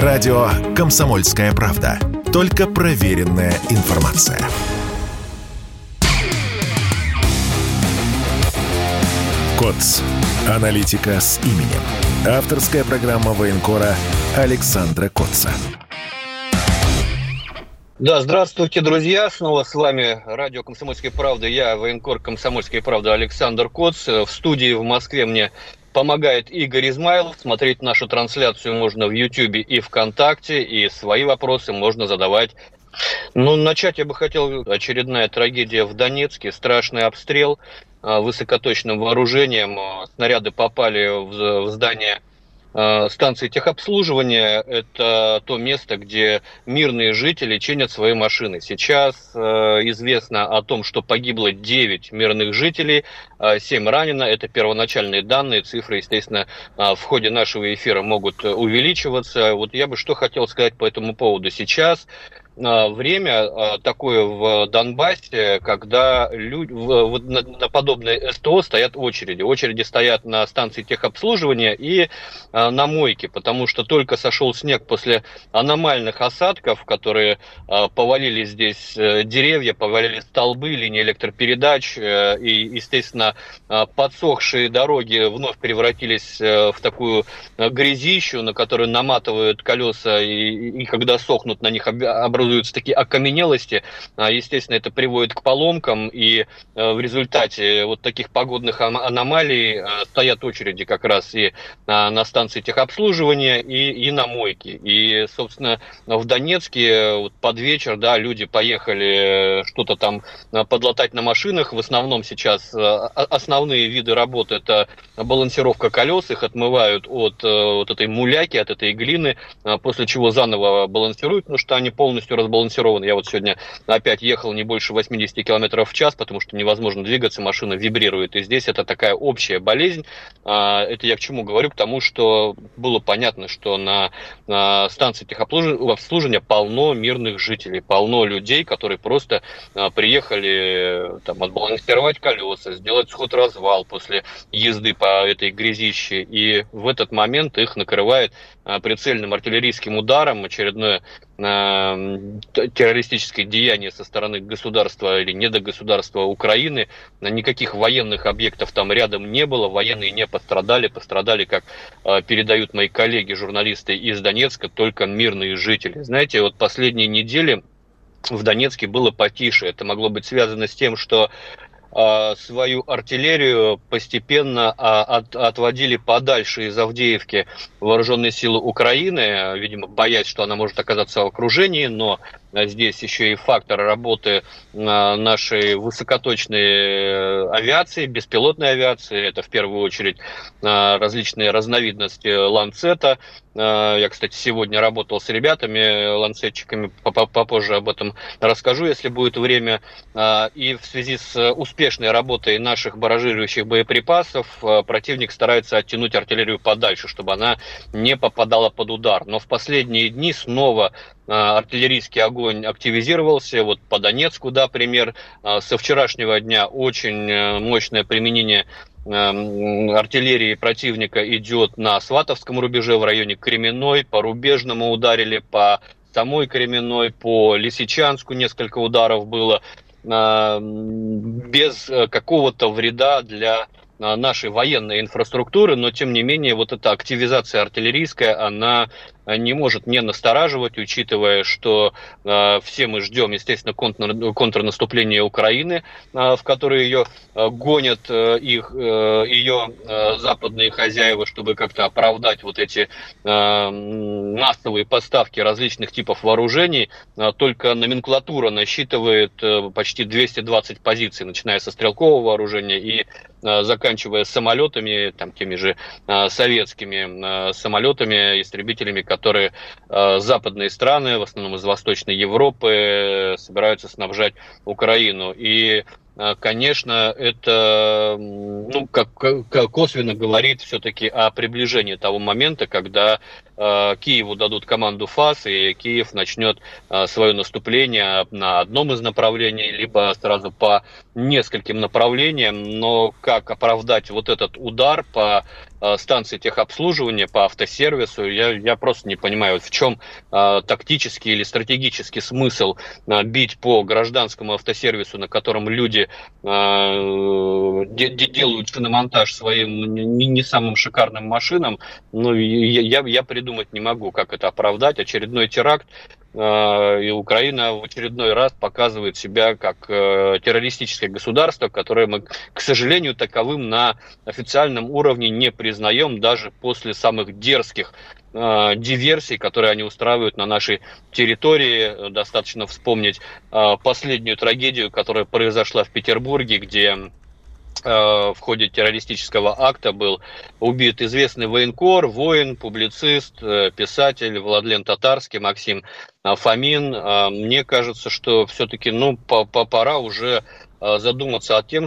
Радио «Комсомольская правда». Только проверенная информация. КОЦ. Аналитика с именем. Авторская программа военкора Александра Котца. Да, здравствуйте, друзья. Снова с вами радио «Комсомольская правда». Я, военкор «Комсомольская правда» Александр Коц. В студии в Москве мне помогает Игорь Измайлов. Смотреть нашу трансляцию можно в Ютьюбе и ВКонтакте. И свои вопросы можно задавать ну, начать я бы хотел. Очередная трагедия в Донецке. Страшный обстрел а, высокоточным вооружением. Снаряды попали в здание станции техобслуживания – это то место, где мирные жители чинят свои машины. Сейчас э, известно о том, что погибло 9 мирных жителей, 7 э, ранено. Это первоначальные данные. Цифры, естественно, в ходе нашего эфира могут увеличиваться. Вот я бы что хотел сказать по этому поводу. Сейчас время а, такое в Донбассе, когда люди, на, на подобные СТО стоят очереди. Очереди стоят на станции техобслуживания и а, на мойке, потому что только сошел снег после аномальных осадков, которые повалили здесь э, деревья, повалили столбы, линии электропередач, э, и, естественно, подсохшие дороги вновь превратились э, в такую грязищу, на которую наматывают колеса, и, и когда сохнут, на них образуются образуются такие окаменелости. А, естественно, это приводит к поломкам, и э, в результате вот таких погодных аномалий э, стоят очереди как раз и а, на станции техобслуживания, и, и на мойке. И, собственно, в Донецке вот под вечер, да, люди поехали э, что-то там подлатать на машинах. В основном сейчас основные виды работы это балансировка колес, их отмывают от вот этой муляки, от этой глины, после чего заново балансируют, потому что они полностью полностью разбалансирован. Я вот сегодня опять ехал не больше 80 км в час, потому что невозможно двигаться, машина вибрирует. И здесь это такая общая болезнь. А, это я к чему говорю? К тому, что было понятно, что на станции техобслуживания полно мирных жителей, полно людей, которые просто а, приехали там, отбалансировать колеса, сделать сход-развал после езды по этой грязище. И в этот момент их накрывает а, прицельным артиллерийским ударом очередное террористическое деяние со стороны государства или недогосударства Украины. Никаких военных объектов там рядом не было, военные не пострадали, пострадали, как э, передают мои коллеги, журналисты из Донецка, только мирные жители. Знаете, вот последние недели в Донецке было потише. Это могло быть связано с тем, что а, свою артиллерию постепенно а, от, отводили подальше из Авдеевки вооруженные силы Украины, видимо, боясь, что она может оказаться в окружении, но здесь еще и фактор работы нашей высокоточной э, авиации, беспилотной авиации, это в первую очередь различные разновидности ланцета. Я, кстати, сегодня работал с ребятами, ланцетчиками, попозже об этом расскажу, если будет время. И в связи с успешной работой наших баражирующих боеприпасов противник старается оттянуть артиллерию подальше, чтобы она не попадала под удар. Но в последние дни снова а, артиллерийский огонь активизировался. Вот по Донецку, да, пример. А, со вчерашнего дня очень э, мощное применение артиллерии противника идет на Сватовском рубеже в районе Кременной. По Рубежному ударили, по самой Кременной, по Лисичанску несколько ударов было без э, какого-то вреда для нашей военной инфраструктуры, но тем не менее вот эта активизация артиллерийская, она не может не настораживать, учитывая, что э, все мы ждем, естественно, контр, контрнаступления Украины, э, в которое ее э, гонят э, их, э, ее э, западные хозяева, чтобы как-то оправдать вот эти э, массовые поставки различных типов вооружений. Э, только номенклатура насчитывает э, почти 220 позиций, начиная со стрелкового вооружения и э, заканчивая самолетами, там, теми же э, советскими э, самолетами, истребителями, которые э, западные страны, в основном из Восточной Европы, собираются снабжать Украину. И э, конечно, это ну, как, как косвенно говорит все-таки о приближении того момента, когда Киеву дадут команду ФАС, и Киев начнет свое наступление на одном из направлений, либо сразу по нескольким направлениям. Но как оправдать вот этот удар по станции техобслуживания, по автосервису, я, я просто не понимаю, в чем тактический или стратегический смысл бить по гражданскому автосервису, на котором люди делают шиномонтаж своим не, не самым шикарным машинам, ну, я, я придумать не могу, как это оправдать. Очередной теракт, э, и Украина в очередной раз показывает себя как э, террористическое государство, которое мы, к сожалению, таковым на официальном уровне не признаем даже после самых дерзких э, диверсий, которые они устраивают на нашей территории. Достаточно вспомнить последнюю трагедию, которая произошла в Петербурге, где Э, в ходе террористического акта был убит известный военкор, воин, публицист, э, писатель Владлен Татарский, Максим Фомин. Э, мне кажется, что все-таки ну, пора уже задуматься о, тем,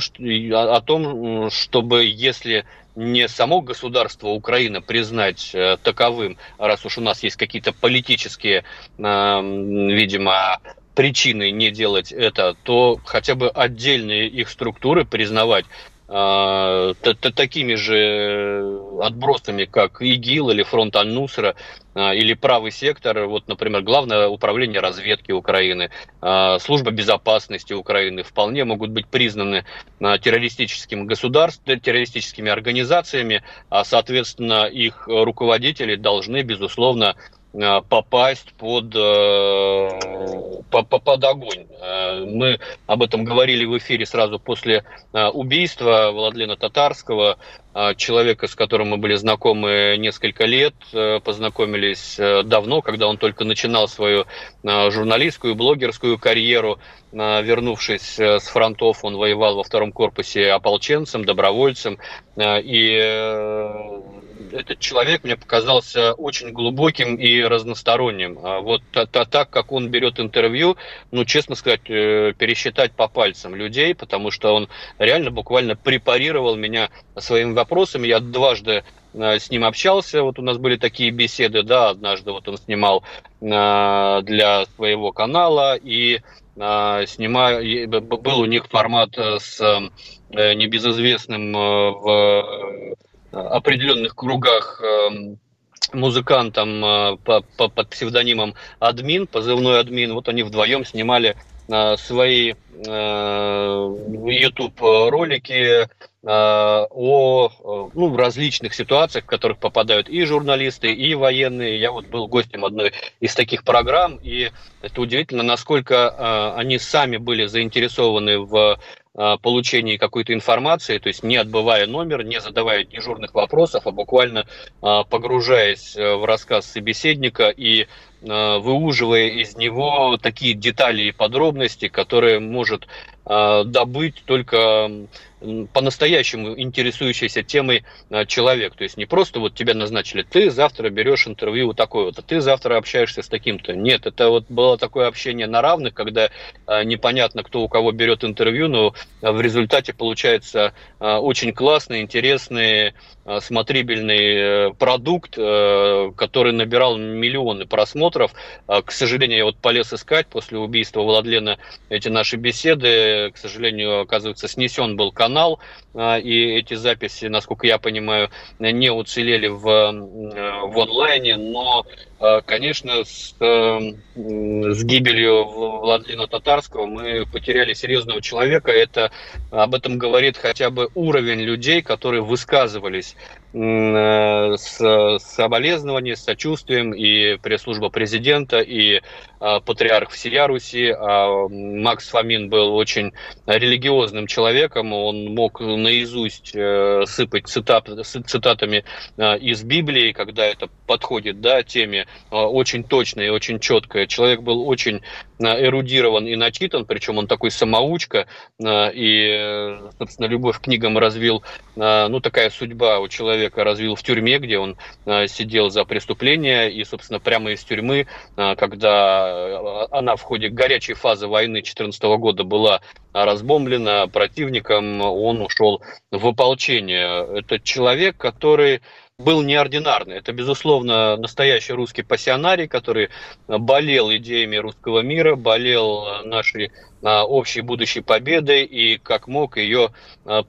о том, чтобы если не само государство Украины признать таковым, раз уж у нас есть какие-то политические, видимо, причины не делать это, то хотя бы отдельные их структуры признавать э, такими же отбросами, как ИГИЛ или фронт Аль-Нусра, э, или правый сектор, вот, например, Главное управление разведки Украины, э, служба безопасности Украины вполне могут быть признаны э, террористическим государством, террористическими организациями, а, соответственно, их руководители должны, безусловно, Э, попасть под, э, под огонь. Э, мы об этом говорили в эфире сразу после убийства Владлена Татарского, человека, с которым мы были знакомы несколько лет, познакомились давно, когда он только начинал свою журналистскую, блогерскую карьеру. Вернувшись с фронтов, он воевал во втором корпусе ополченцем, добровольцем. И этот человек мне показался очень глубоким и разносторонним. А вот так, как он берет интервью, ну, честно сказать, э, пересчитать по пальцам людей, потому что он реально буквально препарировал меня своими вопросами. Я дважды э, с ним общался, вот у нас были такие беседы, да, однажды вот он снимал э, для своего канала, и снимаю, был у них формат с небезызвестным в определенных кругах музыкантом э, по, по, под псевдонимом Админ, позывной Админ. Вот они вдвоем снимали э, свои э, YouTube ролики о ну, различных ситуациях, в которых попадают и журналисты, и военные. Я вот был гостем одной из таких программ, и это удивительно, насколько они сами были заинтересованы в Э, получении какой-то информации, то есть не отбывая номер, не задавая дежурных вопросов, а буквально э, погружаясь э, в рассказ собеседника и выуживая из него такие детали и подробности, которые может добыть только по-настоящему интересующийся темой а, человек. То есть не просто вот тебя назначили, ты завтра берешь интервью вот такой вот, а ты завтра общаешься с таким-то. Нет, это вот было такое общение на равных, когда а, непонятно, кто у кого берет интервью, но в результате получается а, очень классный, интересный, смотрибельный э, продукт, э, который набирал миллионы просмотров. К сожалению, я вот полез искать после убийства Владлена эти наши беседы. К сожалению, оказывается, снесен был канал канал, а, и эти записи, насколько я понимаю, не уцелели в, э, в онлайне, но, конечно, с, э, с гибелью Владлена Татарского мы потеряли серьезного человека. Это об этом говорит хотя бы уровень людей, которые высказывались Э, с соболезнованием, с сочувствием и пресс-служба президента, и э, патриарх всея Руси. А Макс Фомин был очень религиозным человеком, он мог наизусть э, сыпать цитат, цитатами из Библии, когда это подходит да, теме, очень точно и очень четко. Человек был очень эрудирован и начитан, причем он такой самоучка, и, собственно, любовь к книгам развил, ну, такая судьба у человека развил в тюрьме, где он сидел за преступление, и, собственно, прямо из тюрьмы, когда она в ходе горячей фазы войны 2014 года была разбомблена противником, он ушел в ополчение. Это человек, который был неординарный. Это, безусловно, настоящий русский пассионарий, который болел идеями русского мира, болел нашей общей будущей победой и как мог ее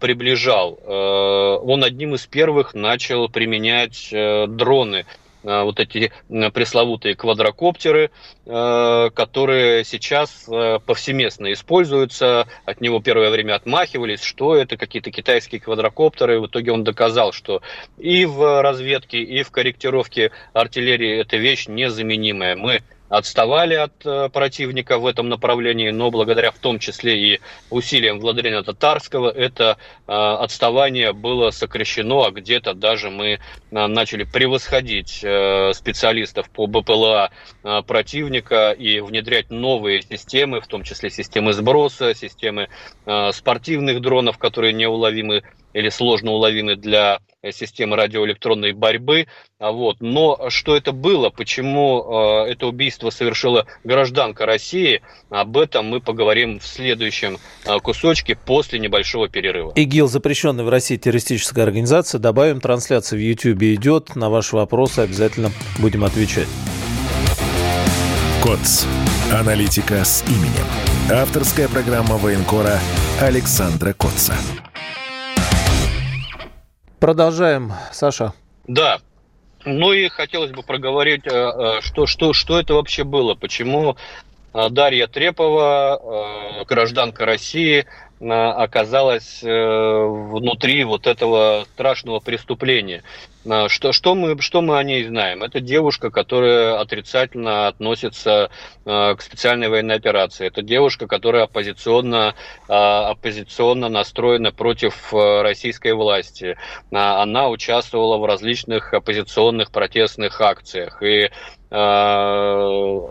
приближал. Он одним из первых начал применять дроны Э, вот эти пресловутые квадрокоптеры, э, которые сейчас э, повсеместно используются. От него первое время отмахивались, что это какие-то китайские квадрокоптеры. В итоге он доказал, что и в разведке, и в корректировке артиллерии эта вещь незаменимая. Мы отставали от э, противника в этом направлении, но благодаря в том числе и усилиям Владимира Татарского это э, отставание было сокращено, а где-то даже мы э, начали превосходить специалистов по БПЛА противника и внедрять новые системы, в том числе системы сброса, системы спортивных дронов, которые неуловимы или сложно уловимы для э, системы радиоэлектронной борьбы. А вот. Но что это было, почему э, это убийство совершила гражданка России, об этом мы поговорим в следующем э, кусочке после небольшого перерыва. ИГИЛ, запрещенная в России террористическая организация. Добавим, трансляция в YouTube идет. На ваши вопросы обязательно будем отвечать. КОЦ. Аналитика с именем. Авторская программа военкора Александра Котца. Продолжаем, Саша. Да. Ну и хотелось бы проговорить, э, э, что, что, что это вообще было, почему Дарья Трепова, гражданка России, оказалась внутри вот этого страшного преступления. Что, что, мы, что мы о ней знаем? Это девушка, которая отрицательно относится к специальной военной операции. Это девушка, которая оппозиционно, оппозиционно настроена против российской власти. Она участвовала в различных оппозиционных протестных акциях. И это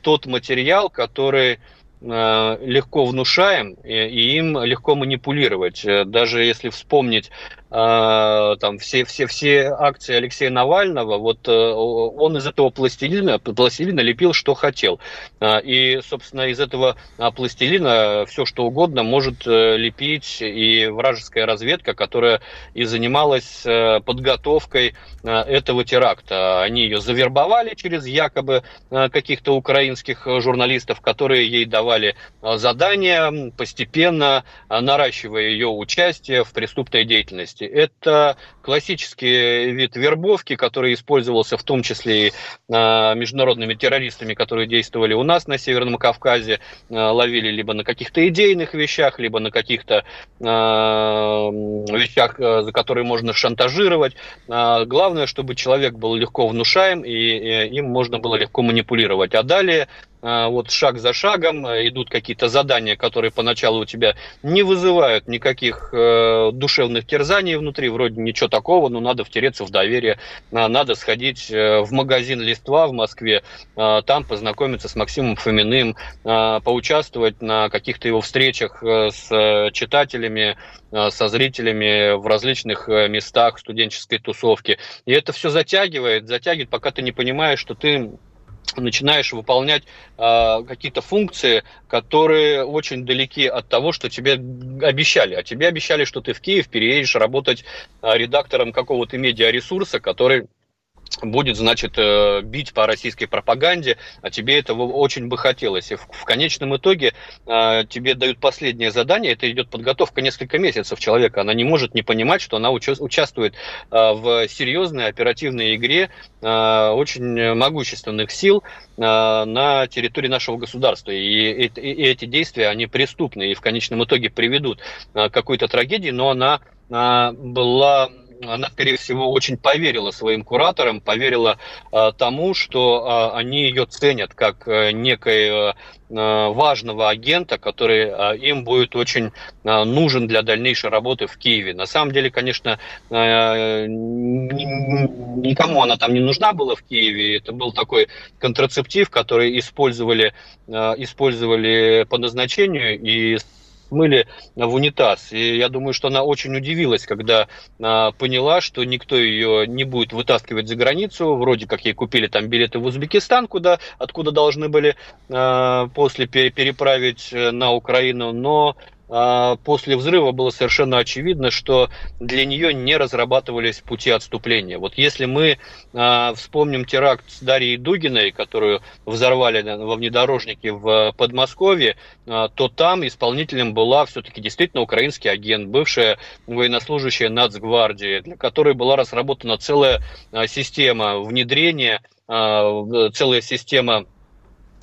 тот материал, который Э, легко внушаем и им легко манипулировать. Э, даже если вспомнить э, там все, все, все акции Алексея Навального, вот он из этого пластилина, пластилина лепил, что хотел. И, собственно, из этого пластилина все, что угодно может лепить и вражеская разведка, которая и занималась подготовкой этого теракта. Они ее завербовали через якобы каких-то украинских журналистов, которые ей давали а, задания, постепенно а, наращивая ее участие в преступной деятельности. Это классический вид вербовки, который использовался в том числе и а, международными террористами, которые действовали у нас на Северном Кавказе, ловили либо на каких-то идейных вещах, либо на каких-то вещах, за которые можно шантажировать. Главное, чтобы человек был легко внушаем, и им можно было легко манипулировать. А далее а, вот шаг за шагом э, идут какие-то задания, которые поначалу у тебя не вызывают никаких э, душевных терзаний внутри, вроде ничего такого, но надо втереться в доверие, а, надо сходить э, в магазин «Листва» в Москве, а, там познакомиться с Максимом Фоминым, поучаствовать на каких-то его встречах с читателями, со зрителями в различных местах студенческой тусовки. И это все затягивает, затягивает, пока ты не понимаешь, что ты начинаешь выполнять э, какие-то функции, которые очень далеки от того, что тебе обещали. А тебе обещали, что ты в Киев переедешь работать э, редактором какого-то медиаресурса, который будет, значит, э, бить по российской пропаганде, а тебе этого очень бы хотелось. И в, в конечном итоге э, тебе дают последнее задание, это идет подготовка несколько месяцев человека. Она не может не понимать, что она уча- участвует э, в серьезной оперативной игре очень могущественных сил на территории нашего государства. И, эти действия, они преступные и в конечном итоге приведут э, к какой-то трагедии, но она была она, скорее всего, очень поверила своим кураторам, поверила э, тому, что э, они ее ценят как э, некой э, важного агента, который э, им будет очень э, нужен для дальнейшей работы в Киеве. На самом деле, конечно, э, никому она там не нужна была в Киеве. Это был такой контрацептив, который использовали, э, использовали по назначению и смыли в унитаз. И я думаю, что она очень удивилась, когда а, поняла, что никто ее не будет вытаскивать за границу. Вроде как ей купили там билеты в Узбекистан, куда, откуда должны были а, после переправить э, на Украину. Но после взрыва было совершенно очевидно, что для нее не разрабатывались пути отступления. Вот если мы а, вспомним теракт с Дарьей Дугиной, которую взорвали во внедорожнике в Подмосковье, а, то там исполнителем была все-таки действительно украинский агент, бывшая военнослужащая Нацгвардии, для которой была разработана целая система внедрения, целая система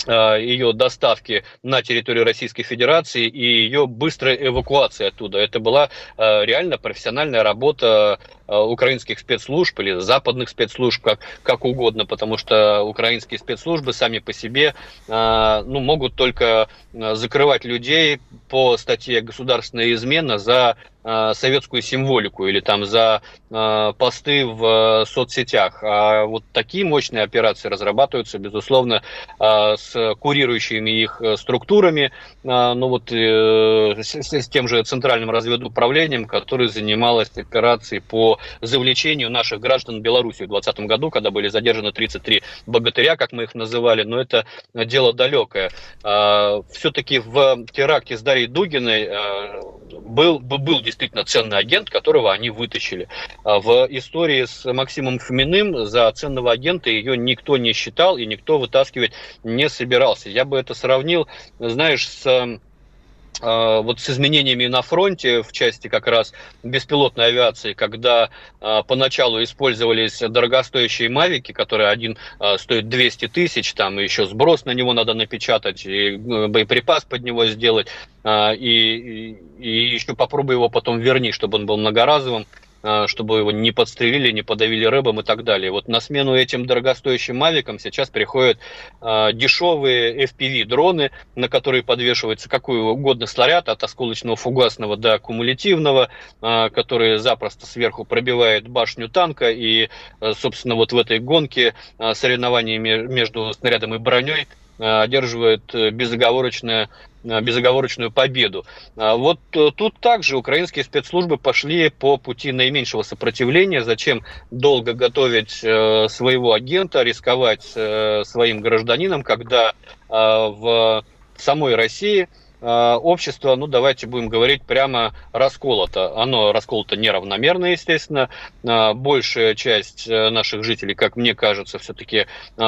ее доставки на территорию Российской Федерации и ее быстрой эвакуации оттуда. Это была э, реально профессиональная работа э, украинских спецслужб или западных спецслужб, как, как угодно, потому что украинские спецслужбы сами по себе ну, могут только закрывать людей по статье «Государственная измена» за Э, советскую символику или там за э, посты в э, соцсетях. А вот такие мощные операции разрабатываются, безусловно, с курирующими их структурами, ну вот с, с тем же Центральным разведуправлением, которое занималось операцией по завлечению наших граждан в Беларуси в 2020 году, когда были задержаны 33 богатыря, как мы их называли, но это дело далекое. Все-таки в теракте с Дарьей Дугиной был, был действительно ценный агент, которого они вытащили. А в истории с Максимом Фоминым за ценного агента ее никто не считал и никто вытаскивать не собирался. Я бы это сравнил, знаешь, с вот с изменениями на фронте в части как раз беспилотной авиации, когда а, поначалу использовались дорогостоящие мавики, которые один а, стоит 200 тысяч, там еще сброс на него надо напечатать, и э, боеприпас под него сделать, и, и, и еще попробуй его потом верни, чтобы он был многоразовым. А, чтобы его не подстрелили, не подавили рыбам и так далее. Вот на смену этим дорогостоящим мавикам сейчас приходят а, дешевые FPV-дроны, на которые подвешивается какой угодно снаряд, от осколочного фугасного до кумулятивного, а, который запросто сверху пробивает башню танка. И, собственно, вот в этой гонке соревнования между снарядом и броней одерживает безоговорочное Э, безоговорочную победу. А вот э, тут также украинские спецслужбы пошли по пути наименьшего сопротивления. Зачем долго готовить э, своего агента, рисковать своим гражданином, когда в самой России Э, общество, ну давайте будем говорить прямо расколото. Оно расколото неравномерно, естественно. Э, большая часть э, наших жителей, как мне кажется, все-таки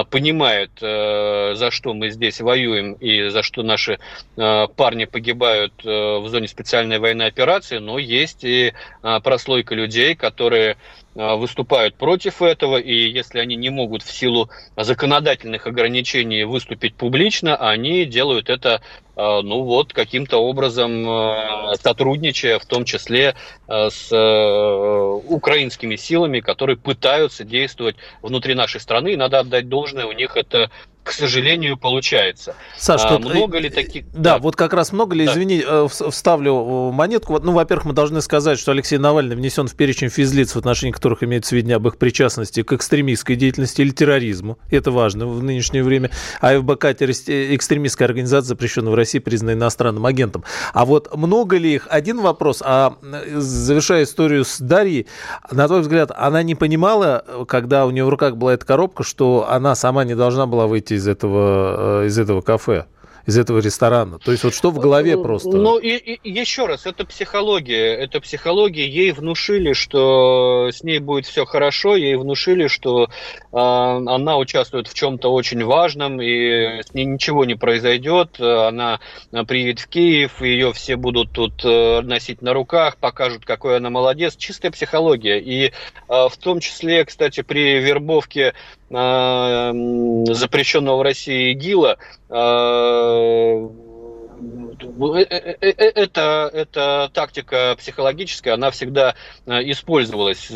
понимает, за что мы здесь воюем и за что наши парни погибают в зоне специальной военной операции, но есть и прослойка людей, которые выступают против этого, и если они не могут в силу законодательных ограничений выступить публично, они делают это Э, ну вот, каким-то образом э, сотрудничая, в том числе э, с украинскими силами, которые пытаются действовать внутри нашей страны. И надо отдать должное, у них это к сожалению, получается. Саш, а, много ли таких... Да, да, вот как раз много ли, да. извини, вставлю монетку. Ну, во-первых, мы должны сказать, что Алексей Навальный внесен в перечень физлиц, в отношении которых имеют сведения об их причастности к экстремистской деятельности или терроризму. Это важно в нынешнее время. А ФБК – экстремистская организация, запрещенная в России России признан иностранным агентом. А вот много ли их? Один вопрос. А завершая историю с Дарьей, на твой взгляд, она не понимала, когда у нее в руках была эта коробка, что она сама не должна была выйти из этого, э, из этого кафе? из этого ресторана? То есть вот что в голове ну, просто? Ну, и, и еще раз, это психология. Это психология. Ей внушили, что с ней будет все хорошо, ей внушили, что э, она участвует в чем-то очень важном, и с ней ничего не произойдет. Она приедет в Киев, ее все будут тут э, носить на руках, покажут, какой она молодец. Чистая психология. И э, в том числе, кстати, при вербовке запрещенного в России ИГИЛа это, это тактика психологическая, она всегда использовалась.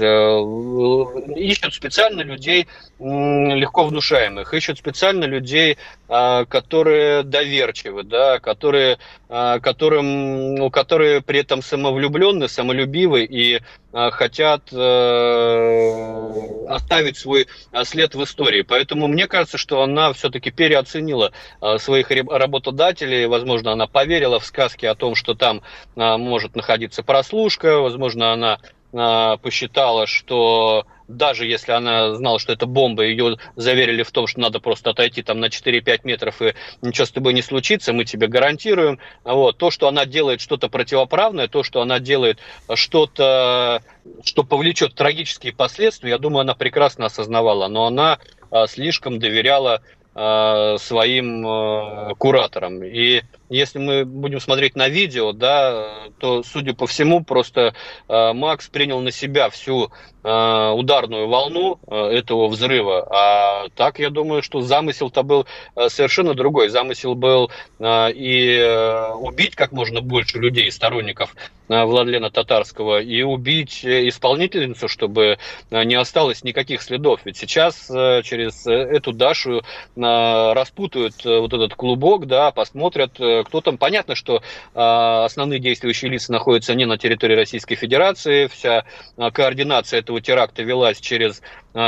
Ищут специально людей легко внушаемых, ищут специально людей, которые доверчивы, да, которые, которым, которые при этом самовлюбленны, самолюбивы и Э, хотят э, оставить свой след в истории. Поэтому мне кажется, что она все-таки переоценила своих работодателей. Возможно, она поверила в сказки о том, что там может находиться прослушка. Возможно, она посчитала, что даже если она знала, что это бомба, ее заверили в том, что надо просто отойти там на 4-5 метров и ничего с тобой не случится, мы тебе гарантируем. Вот. То, что она делает что-то противоправное, то, что она делает что-то, что повлечет трагические последствия, я думаю, она прекрасно осознавала, но она а, слишком доверяла а, своим а, кураторам. И если мы будем смотреть на видео, да, то, судя по всему, просто э, Макс принял на себя всю э, ударную волну э, этого взрыва. А так, я думаю, что замысел-то был э, совершенно другой. Замысел был э, и э, убить как можно больше людей, сторонников э, Владлена Татарского, и убить исполнительницу, чтобы э, не осталось никаких следов. Ведь сейчас э, через эту Дашу э, распутают э, вот этот клубок, да, посмотрят, э, кто там. Понятно, что э, основные действующие лица находятся не на территории Российской Федерации. Вся э, координация этого теракта велась через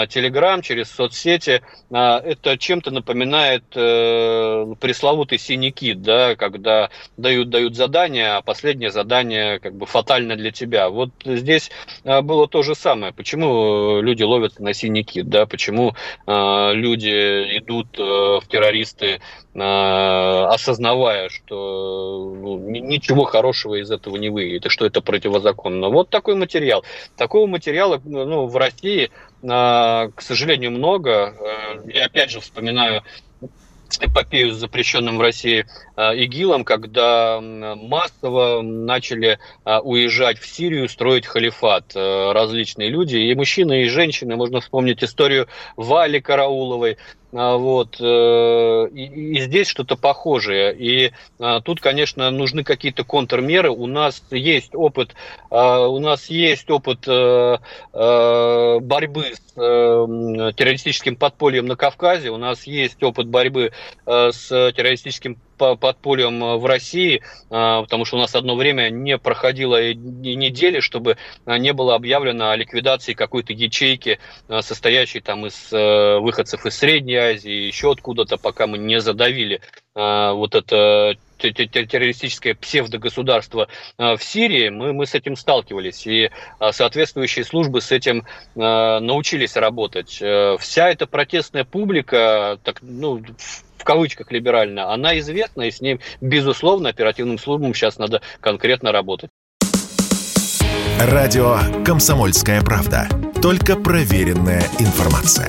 Телеграм, через соцсети. А, это чем-то напоминает э, пресловутый синий кит, да, когда дают, дают задание, а последнее задание как бы фатально для тебя. Вот здесь а, было то же самое. Почему люди ловят на синий кит, да, почему а, люди идут э, в террористы, осознавая, что ну, ничего хорошего из этого не выйдет, и что это противозаконно. Вот такой материал. Такого материала ну, в России к сожалению, много. Э, и опять же вспоминаю эпопею с запрещенным в России э, ИГИЛом, когда массово начали э, уезжать в Сирию, строить халифат различные люди, и мужчины, и женщины. Можно вспомнить историю Вали Карауловой, а, вот, э, и, и здесь что-то похожее. И а, тут, конечно, нужны какие-то контрмеры. У нас есть опыт, а, у нас есть опыт э, борьбы с террористическим подпольем на Кавказе, у нас есть опыт борьбы с террористическим подпольем э, в России, а, потому что у нас одно время не проходило и недели, чтобы а, не было объявлено о ликвидации какой-то ячейки, состоящей там из э, выходцев из Средней Азии, еще откуда-то, пока мы не задавили вот это террористическое псевдогосударство в Сирии, мы, мы с этим сталкивались, и соответствующие службы с этим научились работать. Э, вся эта протестная публика, так, ну, в кавычках либеральная, она известна, и с ней, безусловно, оперативным службам сейчас надо конкретно работать. Радио «Комсомольская правда». Только проверенная информация.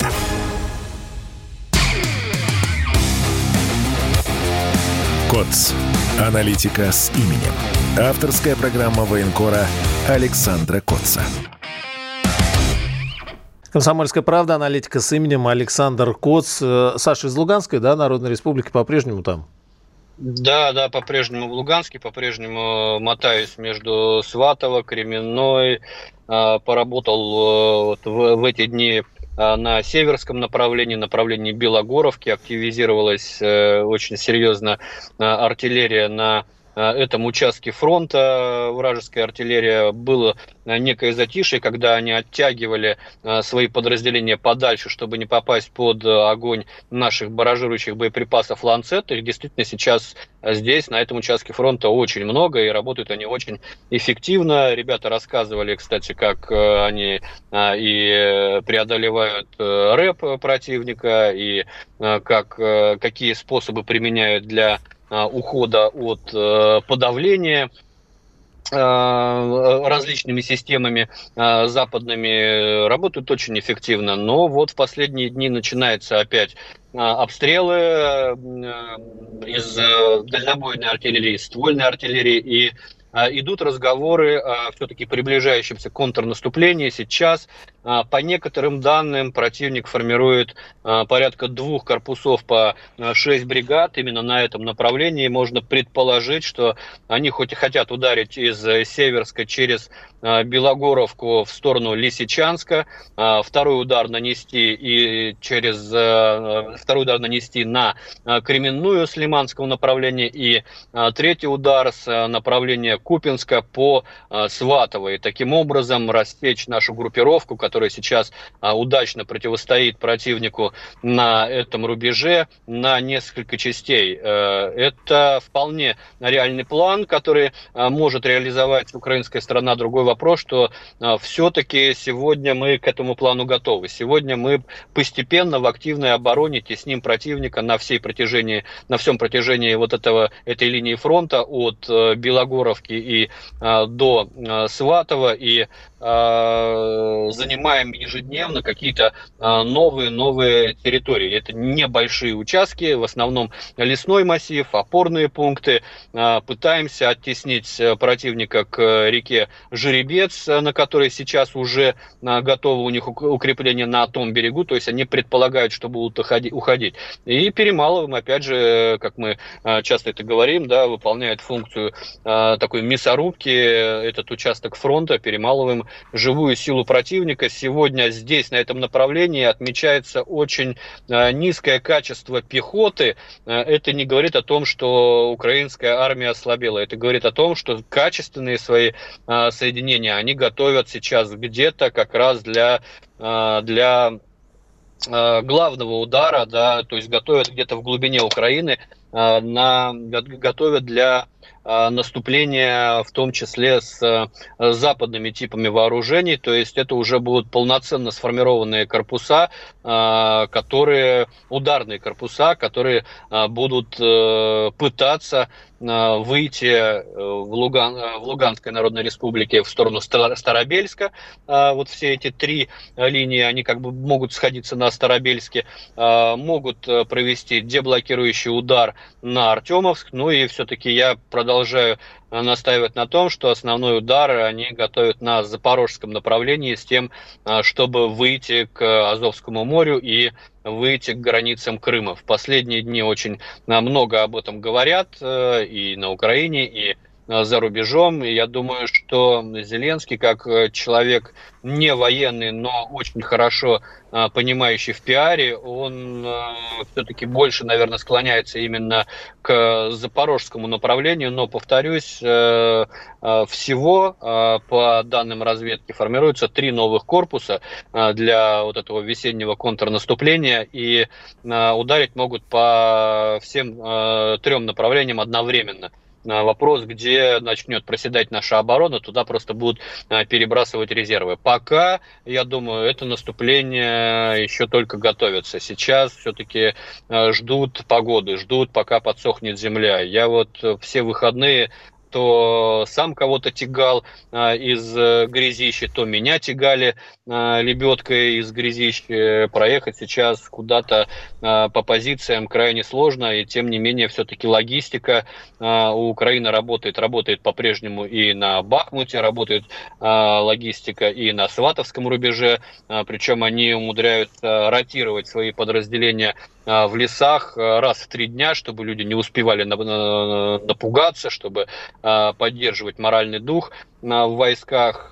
КОЦ. Аналитика с именем. Авторская программа военкора Александра Котца. Комсомольская правда, аналитика с именем Александр Коц. Э, Саша из Луганской, да, Народной Республики, по-прежнему там? Да, да, по-прежнему в Луганске, по-прежнему мотаюсь между Сватово, Кременной, э, поработал э, вот в, в эти дни на северском направлении, направлении Белогоровки, активизировалась очень серьезно артиллерия на Э, этом участке фронта вражеская артиллерия было э, некое затишье, когда они оттягивали э, свои подразделения подальше, чтобы не попасть под огонь наших баражирующих боеприпасов «Ланцет». Их действительно сейчас здесь, на этом участке фронта очень много, и работают они очень эффективно. Ребята рассказывали, кстати, как они и преодолевают рэп противника, и как, какие способы применяют для Э, ухода от э, подавления э, различными системами западными работают очень эффективно. Но вот в последние дни начинается опять обстрелы из дальнобойной артиллерии, ствольной артиллерии и идут разговоры о все-таки приближающемся контрнаступлении. Сейчас, по некоторым данным, противник формирует а, порядка двух корпусов по шесть бригад. Именно на этом направлении можно предположить, что они хоть и хотят ударить из Северска через Белогоровку в сторону Лисичанска, второй удар нанести и через второй удар нанести на Кременную с Лиманского направления и третий удар с направления Купинска по э, Сватово. И таким образом рассечь нашу группировку, которая сейчас удачно противостоит противнику на этом рубеже на несколько частей. Это вполне реальный план, который может реализовать украинская страна. Другой вопрос, что все-таки сегодня мы к этому плану готовы. Сегодня мы постепенно в активной обороне тесним противника на всей протяжении, на всем протяжении вот этого, этой линии фронта от Белогоровки и до Сватова и Э, занимаем ежедневно какие-то э, новые новые территории. Это небольшие участки, в основном лесной массив, опорные пункты. Э, пытаемся оттеснить противника к реке Жеребец, на которой сейчас уже готовы у них укрепления на том берегу, то есть они предполагают, что будут уходить. И перемалываем, опять же, как мы часто это говорим, да, выполняет функцию такой мясорубки этот участок фронта, перемалываем живую силу противника. Сегодня здесь, на этом направлении, отмечается очень э, низкое качество пехоты. Э, это не говорит о том, что украинская армия ослабела. Это говорит о том, что качественные свои э, соединения они готовят сейчас где-то как раз для, для главного удара, да, то есть готовят где-то в глубине Украины, на, готовят для а, наступление, в том числе с э, западными типами вооружений, то есть это уже будут полноценно сформированные корпуса, а, которые, ударные корпуса, которые будут э, пытаться выйти э, в, Луган, в Луганской Народной Республике в сторону Старобельска. Вот все эти три линии, они как бы могут сходиться на Старобельске, могут провести деблокирующий удар на Артемовск, ну и все-таки я продолжаю продолжаю настаивать на том, что основной удар они готовят на запорожском направлении с тем, а, чтобы выйти к Азовскому морю и выйти к границам Крыма. В последние дни очень а, много об этом говорят э, и на Украине, и Э, за рубежом. И я думаю, что Зеленский, как э, человек не военный, но очень хорошо э, понимающий в пиаре, он все-таки больше, наверное, склоняется именно к запорожскому направлению. Но, повторюсь, всего по данным разведки формируются три новых корпуса для вот этого весеннего контрнаступления. И ударить могут по всем трем направлениям одновременно вопрос, где начнет проседать наша оборона, туда просто будут а, перебрасывать резервы. Пока, я думаю, это наступление еще только готовится. Сейчас все-таки а, ждут погоды, ждут, пока подсохнет земля. Я вот все выходные то сам кого-то тягал а, из э, грязища, то меня тягали а, лебедкой из грязища. Проехать сейчас куда-то а, по позициям крайне сложно, и тем не менее все-таки логистика у Украины работает, работает по-прежнему и на Бахмуте, работает логистика и на Сватовском рубеже, причем они умудряются ротировать свои подразделения в лесах раз в три дня, чтобы люди не успевали напугаться, чтобы поддерживать моральный дух в войсках.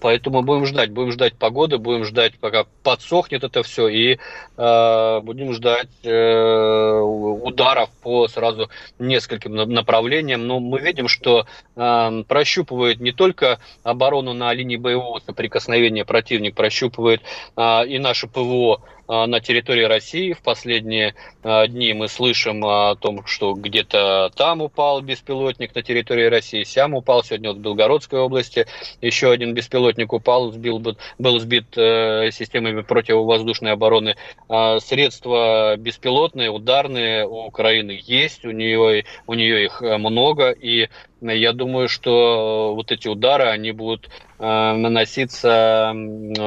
Поэтому будем ждать, будем ждать погоды, будем ждать, пока подсохнет это все, и э, будем ждать э, ударов по сразу нескольким направлениям. Но мы видим, что э, прощупывает не только оборону на линии боевого соприкосновения противник, прощупывает э, и наше ПВО на территории России. В последние а, дни мы слышим о том, что где-то там упал беспилотник на территории России, сям упал. Сегодня вот в Белгородской области еще один беспилотник упал, сбил, был сбит э, системами противовоздушной обороны. А, средства беспилотные, ударные у Украины есть, у нее, у нее их э, много, и я думаю, что вот эти удары, они будут э, наноситься,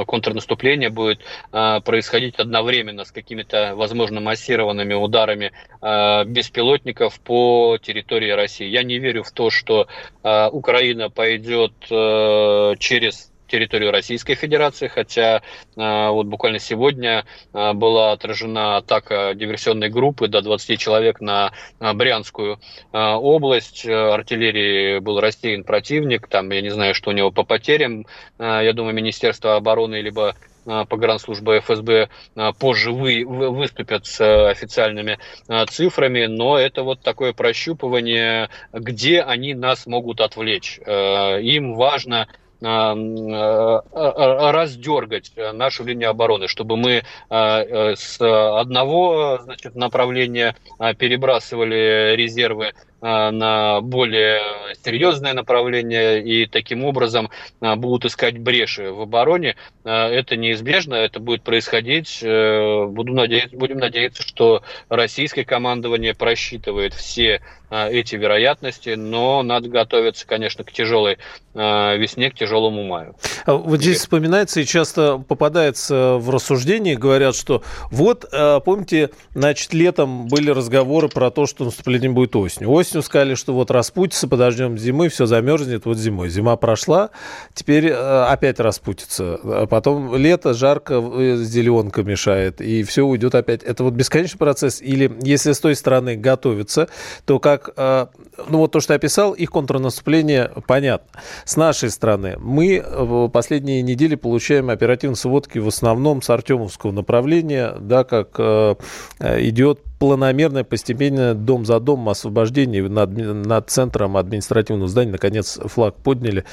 контрнаступление будет э, происходить одновременно с какими-то, возможно, массированными ударами э, беспилотников по территории России. Я не верю в то, что Украина пойдет через территорию Российской Федерации, хотя э, вот буквально сегодня э, была отражена атака диверсионной группы до 20 человек на э, Брянскую область. Артиллерии был рассеян противник, там я не знаю, что у него по потерям. Я думаю, Министерство обороны либо погранслужба ФСБ позже вы, выступят с официальными цифрами, но это вот такое прощупывание, где они нас могут отвлечь. Им важно раздергать нашу линию обороны, чтобы мы с одного значит, направления перебрасывали резервы а, на более серьезное направление и таким образом а, будут искать бреши в обороне. А, это неизбежно, это будет происходить. Э, буду надеяться, будем надеяться, что российское командование просчитывает все эти вероятности, но надо готовиться, конечно, к тяжелой весне, к тяжелому маю. Вот здесь вспоминается и часто попадается в рассуждении, говорят, что вот, помните, значит, летом были разговоры про то, что наступление будет осенью. Осенью сказали, что вот распутится, подождем зимы, все замерзнет, вот зимой. Зима прошла, теперь э, опять распутится. А потом лето, жарко, э, зеленка мешает, и все уйдет опять. Это вот бесконечный процесс. Или если с той стороны готовиться, то как, э, ну вот то, что я описал, их контрнаступление понятно. С нашей стороны мы в последние недели получаем оперативные сводки в основном с Артемовского направления, да, как идет планомерное постепенное дом за домом освобождение над, над центром административного здания. Наконец флаг подняли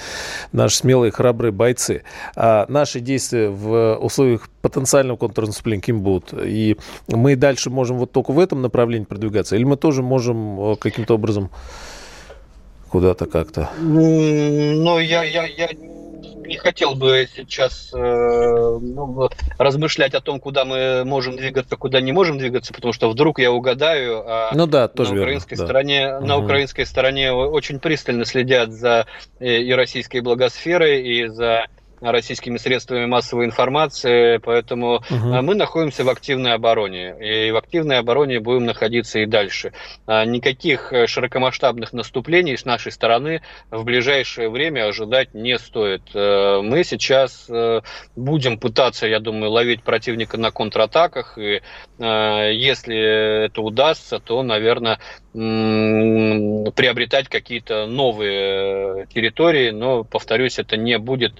наши смелые храбрые бойцы. А наши действия в условиях потенциального контрнаступления каким будут? И мы дальше можем вот только в этом направлении продвигаться? Или мы тоже можем э, каким-то образом куда-то как-то? Ну, я, я, я не хотел бы сейчас э, ну, размышлять о том, куда мы можем двигаться, куда не можем двигаться, потому что вдруг я угадаю. А ну да, тоже на украинской верно, стороне, да. на угу. украинской стороне очень пристально следят за э, и российской благосферой, и за российскими средствами массовой информации, поэтому угу. мы находимся в активной обороне, и в активной обороне будем находиться и дальше. А, никаких э, широкомасштабных наступлений с нашей стороны в ближайшее время ожидать не стоит. Э, мы сейчас будем пытаться, я думаю, ловить противника на контратаках, и если это удастся, то, наверное, приобретать какие-то новые территории, но, повторюсь, это не будет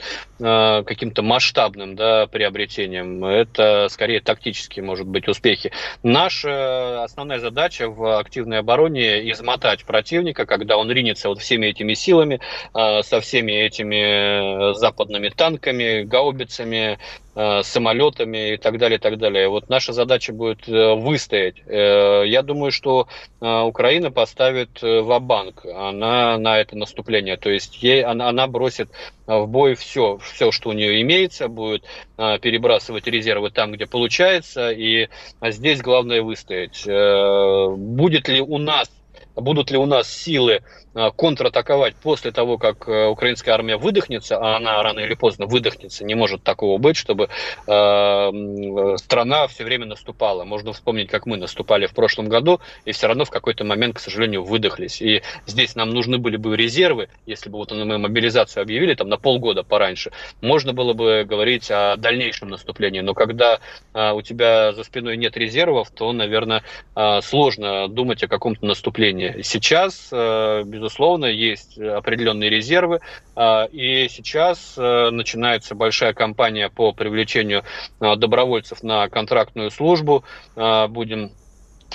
Э, каким-то масштабным да, приобретением. Это скорее тактические, может быть, успехи. Наша основная задача в активной обороне измотать противника, когда он ринется вот всеми этими силами, э, со всеми этими западными танками, гаубицами, Э, самолетами и так далее, и так далее. Вот наша задача будет э, выстоять. Э, я думаю, что Украина поставит в банк она на это наступление. То есть ей, она, она бросит в бой все, все, что у нее имеется, будет перебрасывать резервы там, где получается. И здесь главное выстоять. Будет ли у нас будут ли у нас силы а, контратаковать после того, как э, украинская армия выдохнется, а она рано или поздно выдохнется, не может такого быть, чтобы э, страна все время наступала. Можно вспомнить, как мы наступали в прошлом году, и все равно в какой-то момент, к сожалению, выдохлись. И здесь нам нужны были бы резервы, если бы вот мы мобилизацию объявили там на полгода пораньше, можно было бы говорить о дальнейшем наступлении. Но когда э, у тебя за спиной нет резервов, то, наверное, сложно думать о каком-то наступлении. Сейчас, э, безусловно, есть определенные резервы, а, и сейчас э, начинается большая кампания по привлечению добровольцев на контрактную службу. Будем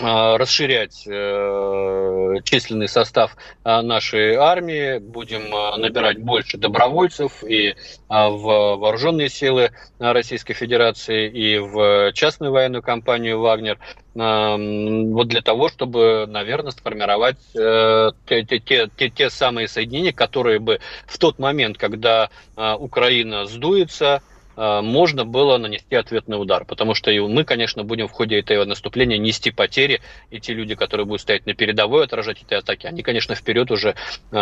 расширять э, численный состав нашей армии, будем набирать больше добровольцев и в вооруженные силы Российской Федерации, и в частную военную компанию «Вагнер» вот для того, чтобы, наверное, сформировать э, те, те, те, те самые соединения, которые бы в тот момент, когда э, Украина сдуется, э, можно было нанести ответный удар. Потому что и мы, конечно, будем в ходе этого наступления нести потери, и те люди, которые будут стоять на передовой, отражать эти атаки, они, конечно, вперед уже э,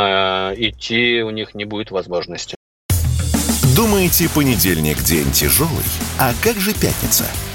идти у них не будет возможности. Думаете, понедельник день тяжелый? А как же пятница?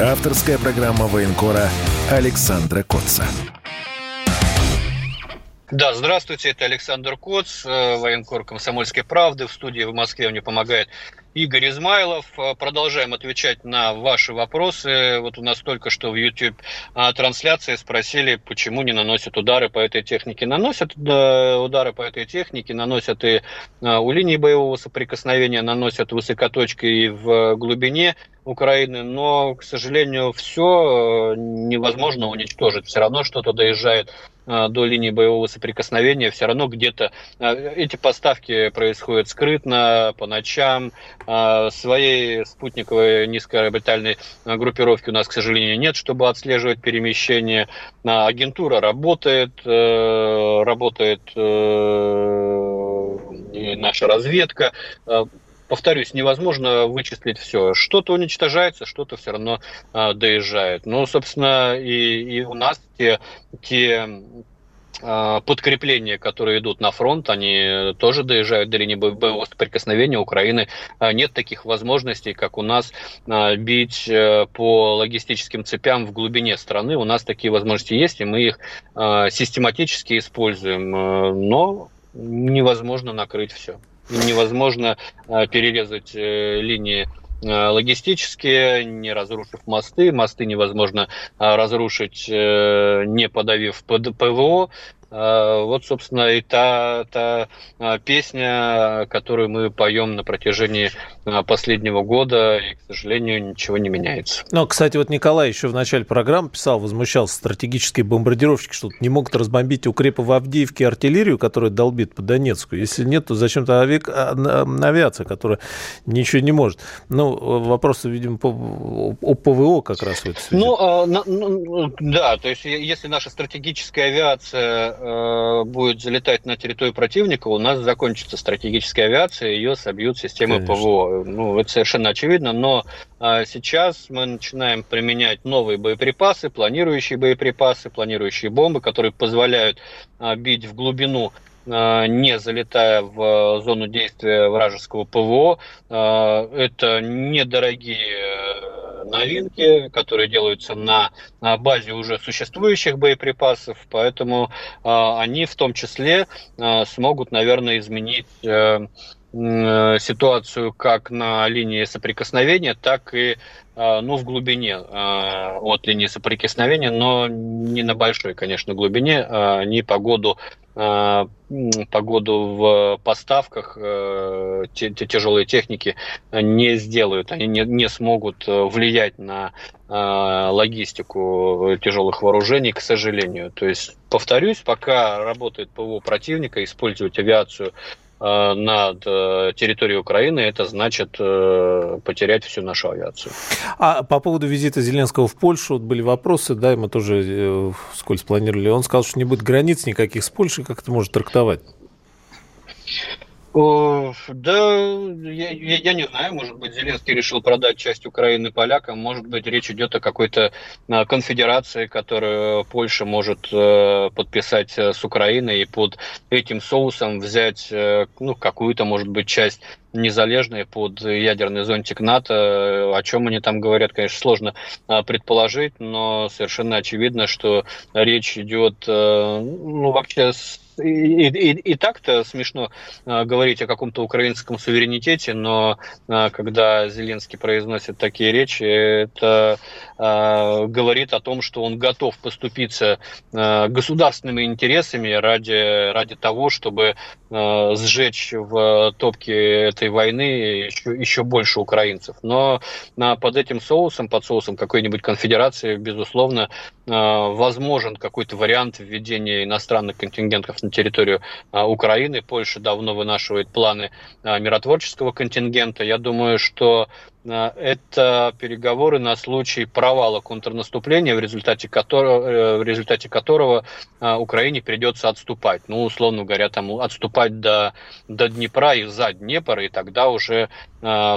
Авторская программа военкора Александра Котца. Да, здравствуйте, это Александр Коц, э, военкор «Комсомольской правды». В студии в Москве мне помогает Игорь Измайлов. Э, продолжаем отвечать на ваши вопросы. Вот у нас только что в YouTube а, трансляции спросили, почему не наносят удары по этой технике. Наносят удары по этой технике, наносят и а, у линии боевого соприкосновения, наносят высокоточкой и в глубине Украины, но, к сожалению, все э, невозможно уничтожить. Все равно что-то доезжает до линии боевого соприкосновения, все равно где-то э, эти поставки происходят скрытно, по ночам. Своей спутниковой низкоорбитальной группировки у нас, к сожалению, нет, чтобы отслеживать перемещение. Агентура работает, работает наша разведка повторюсь, невозможно вычислить все. Что-то уничтожается, что-то все равно э, доезжает. Ну, собственно, и, и у нас те, те а, подкрепления, которые идут на фронт, они тоже доезжают до линии боевого соприкосновения Украины. А, нет таких возможностей, как у нас, бить э, по логистическим цепям в глубине страны. У нас такие возможности есть, и мы их систематически используем. Э, но невозможно накрыть все невозможно э, перерезать э, линии э, логистические, не разрушив мосты. Мосты невозможно разрушить, не подавив ПВО. А, вот, собственно, и та, та а, песня, которую мы поем на протяжении а, последнего года, и, к сожалению, ничего не меняется. Но, кстати, вот Николай еще в начале программы писал, возмущался, стратегические бомбардировщики что-то не могут разбомбить укрепы в Авдеевке артиллерию, которая долбит по Донецку. Если нет, то зачем-то авиак... авиация, которая ничего не может. Ну, вопрос, видимо, по... о ПВО как раз в этой связи. Ну, ну, да, то есть если наша стратегическая авиация э, будет залетать на территорию противника, у нас закончится стратегическая авиация, ее собьют системы Конечно. ПВО. Ну, это совершенно очевидно, но э, сейчас мы начинаем применять новые боеприпасы, планирующие боеприпасы, планирующие бомбы, которые позволяют э, бить в глубину э, не залетая в зону действия вражеского ПВО. Э, это недорогие новинки, которые делаются на, базе уже существующих боеприпасов, поэтому а, они в том числе а, смогут, наверное, изменить э, ситуацию как на линии соприкосновения, так и а, ну, в глубине от линии соприкосновения, но не на большой, конечно, глубине. Они погоду Э, погоду в поставках э, тяжелой техники не сделают, они не, не смогут э, влиять на логистику тяжелых вооружений, к сожалению. То есть, повторюсь, пока работает ПВО противника, использовать авиацию Э, над э, территорией Украины, это значит э, потерять всю нашу авиацию. А по поводу визита Зеленского в Польшу вот были вопросы, да, мы тоже сколь спланировали. Он сказал, что не будет границ никаких с Польшей, как это может трактовать? Да, я, я, не знаю, может быть, Зеленский решил продать часть Украины полякам, может быть, речь идет о какой-то а, конфедерации, которую Польша может э, подписать э, с Украиной и под этим соусом взять э, ну, какую-то, может быть, часть незалежные под ядерный зонтик НАТО. О чем они там говорят, конечно, сложно а, предположить, но совершенно очевидно, что речь идет ну, вообще и, и, и так-то смешно э, говорить о каком-то украинском суверенитете, но э, когда Зеленский произносит такие речи, это э, говорит о том, что он готов поступиться э, государственными интересами ради, ради того, чтобы э, сжечь в топке этой войны еще, еще больше украинцев. Но э, под этим соусом, под соусом какой-нибудь конфедерации, безусловно, э, возможен какой-то вариант введения иностранных контингентов на территорию а, Украины. Польша давно вынашивает планы а, миротворческого контингента. Я думаю, что это переговоры на случай провала контрнаступления, в результате которого, э, в результате которого Украине придется отступать. Ну, условно говоря, там отступать до, до Днепра и за Днепр, и тогда уже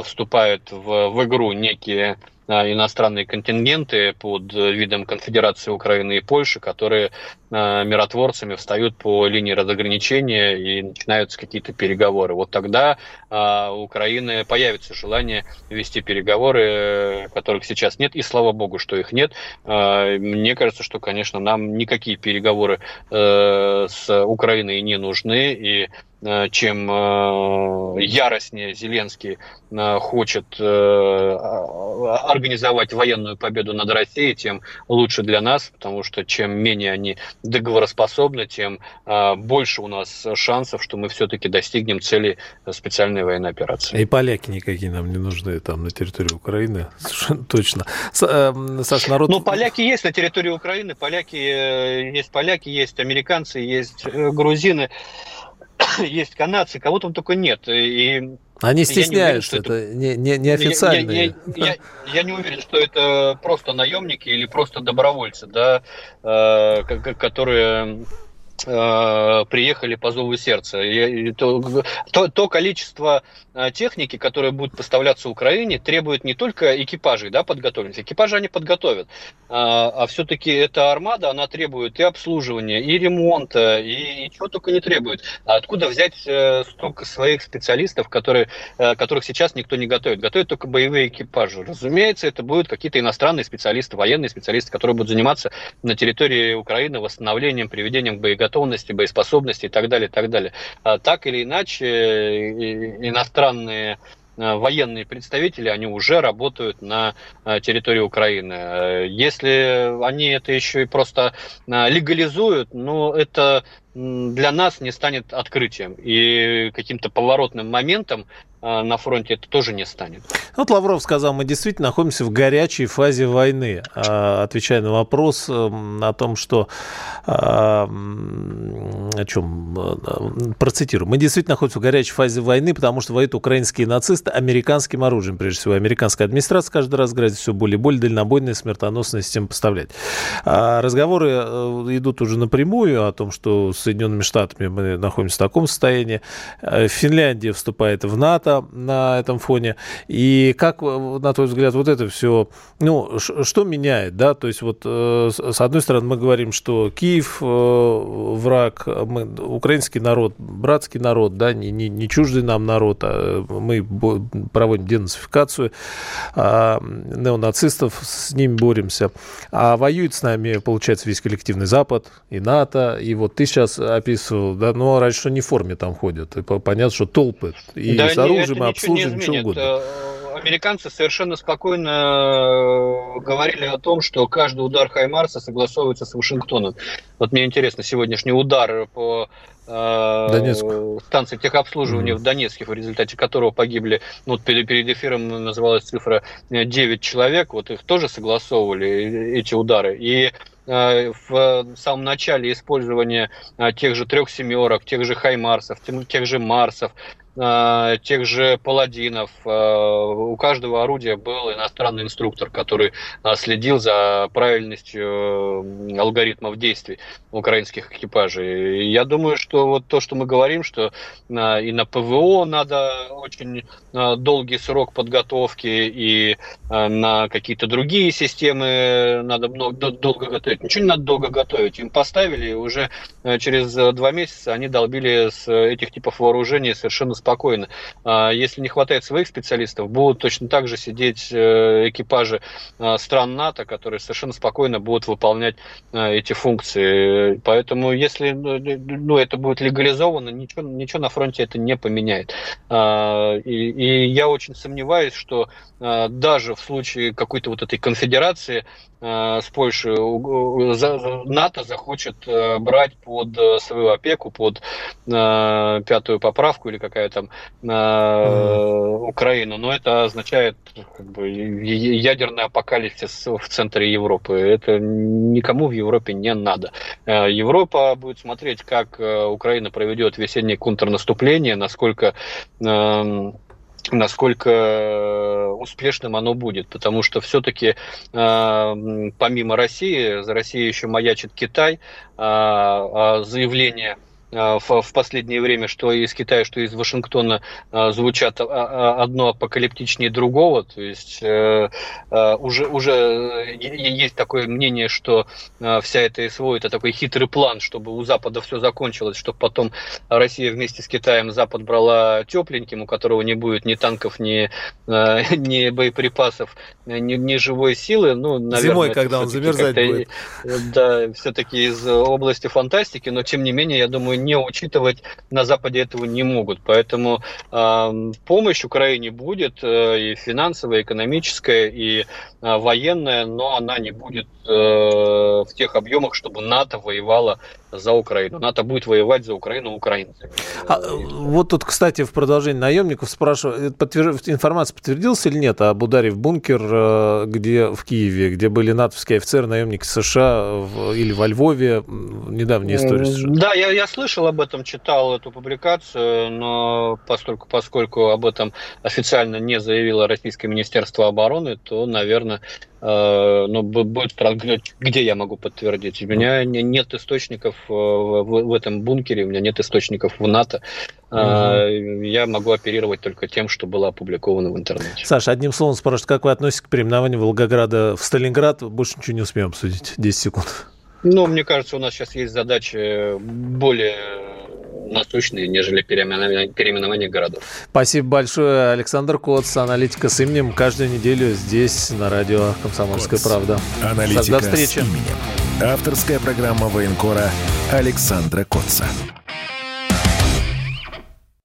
вступают в, в игру некие иностранные контингенты под видом Конфедерации Украины и Польши, которые миротворцами встают по линии разограничения и начинаются какие-то переговоры. Вот тогда у Украины появится желание вести переговоры, которых сейчас нет, и слава богу, что их нет. Мне кажется, что, конечно, нам никакие переговоры с Украиной не нужны, и Э, чем э, яростнее Зеленский э, хочет организовать военную победу над Россией, тем лучше для нас, потому что чем менее они договороспособны, тем больше у нас шансов, что мы все-таки достигнем цели специальной военной операции. И поляки никакие нам не нужны там на территории Украины, совершенно точно. Саш, народ... Ну, поляки есть на территории Украины, поляки есть поляки, есть американцы, есть грузины. есть канадцы, кого там только нет. И они стесняются, уверен, это, это не, не, не официально. Я, я, я, я не уверен, что это просто наемники или просто добровольцы, да, э, которые приехали по зову сердца. И, то, то, то количество Э, техники, которая будет поставляться Украине, требует не только экипажей да, подготовленных. Экипажи они подготовят, а, а все-таки эта армада, она требует и обслуживания, и ремонта, и, и чего только не требует. А откуда взять э, столько своих специалистов, которые, э, которых сейчас никто не готовит? Готовят только боевые экипажи. Разумеется, это будут какие-то иностранные специалисты, военные специалисты, которые будут заниматься на территории Украины восстановлением, приведением боеготовности, боеспособности и так далее, и так далее. А так или иначе, иностранные э, военные представители, они уже работают на э, территории Украины. Если они это еще и просто легализуют, ну, это для нас не станет открытием и каким-то поворотным моментом а, на фронте это тоже не станет. Вот Лавров сказал, мы действительно находимся в горячей фазе войны, а, отвечая на вопрос эм, о том, что а, о чем э, процитирую. Мы действительно находимся в горячей фазе войны, потому что воюют украинские нацисты американским оружием, прежде всего. Американская администрация каждый раз говорит все более и более дальнобойные смертоносные системы поставлять. Разговоры э, идут уже напрямую о том, что Соединенными Штатами мы находимся в таком состоянии. Э, Финляндия вступает в НАТО на этом фоне. И как, э, на твой взгляд, вот это все, ну, что меняет, да? То есть вот э, с одной стороны мы говорим, что Киев враг, мы, украинский народ, братский народ, да, не, не, не чуждый нам народ, а мы проводим денацификацию а, неонацистов, с ними боремся. А воюет с нами, получается, весь коллективный Запад и НАТО. И вот ты сейчас сейчас описывал, да, но раньше что не в форме там ходят. И понятно, что толпы. И да, с оружием, и обслуживаем, что угодно. Э, американцы совершенно спокойно э, говорили о том, что каждый удар Хаймарса согласовывается с Вашингтоном. Вот мне интересно, сегодняшний удар по э, Донецку. станции техобслуживания mm-hmm. в Донецке, в результате которого погибли, ну, вот перед, перед эфиром называлась цифра 9 человек, вот их тоже согласовывали, эти удары. И в самом начале использования э, тех же трех семерок, тех же Хаймарсов, тех же Марсов, Э, тех же паладинов. Э, у каждого орудия был иностранный инструктор, который э, следил за правильностью алгоритмов действий украинских экипажей. я думаю, что вот то, что мы говорим, что и на ПВО надо очень долгий срок подготовки, и на какие-то другие системы надо много, долго готовить. Ничего не надо долго готовить. Им поставили, и уже через два месяца они долбили с этих типов вооружений совершенно спокойно. А, если не хватает своих специалистов, будут точно так же сидеть э, экипажи а, стран НАТО, которые совершенно спокойно будут выполнять а, эти функции. Поэтому если ну, ну это будет легализовано, ничего, ничего на фронте это не поменяет. И, и я очень сомневаюсь, что даже в случае какой-то вот этой конфедерации с Польшей НАТО захочет э, брать под э, свою опеку, под пятую поправку или какая там. Украину, но это означает как бы, ядерный апокалипсис в центре Европы. Это никому в Европе не надо. Европа будет смотреть, как Украина проведет весеннее контрнаступление, насколько эм, насколько э, успешным оно будет, потому что все-таки э, помимо России, за Россией еще маячит Китай, а заявление в, в последнее время, что из Китая, что из Вашингтона звучат одно апокалиптичнее другого. То есть уже, уже есть такое мнение, что вся эта СВО это такой хитрый план, чтобы у Запада все закончилось, чтобы потом Россия вместе с Китаем Запад брала тепленьким, у которого не будет ни танков, ни, ни боеприпасов, ни, ни живой силы. Ну, наверное, Зимой, когда он замерзать будет. Да, все-таки из области фантастики, но тем не менее, я думаю, не учитывать на Западе этого не могут. Поэтому э, помощь Украине будет э, и финансовая, и экономическая, и э, военная, но она не будет э, в тех объемах, чтобы НАТО воевала за Украину. НАТО будет воевать за Украину украинцами. А, вот тут, кстати, в продолжении наемников спрашиваю, подтвер... информация подтвердилась или нет об ударе в бункер, э, где в Киеве, где были натовские офицеры, наемники США в... или во Львове? Недавняя история. Да, я, я слышал об этом, читал эту публикацию, но поскольку, поскольку об этом официально не заявило Российское Министерство обороны, то, наверное, Э, но будет где я могу подтвердить. У меня нет источников э, в этом бункере, у меня нет источников в НАТО. Угу. Я могу оперировать только тем, что было опубликовано в интернете. Саша, одним словом спрашивают, как вы относитесь к переименованию Волгограда в Сталинград? Больше ничего не успеем обсудить. 10 секунд. Ну, мне кажется, у нас сейчас есть задачи более насущные, нежели переименование, переименование городов. Спасибо большое. Александр Коц, аналитика с именем. Каждую неделю здесь, на радио «Комсомольская Коц. правда». Аналитика До встречи. с именем. Авторская программа военкора Александра Котца.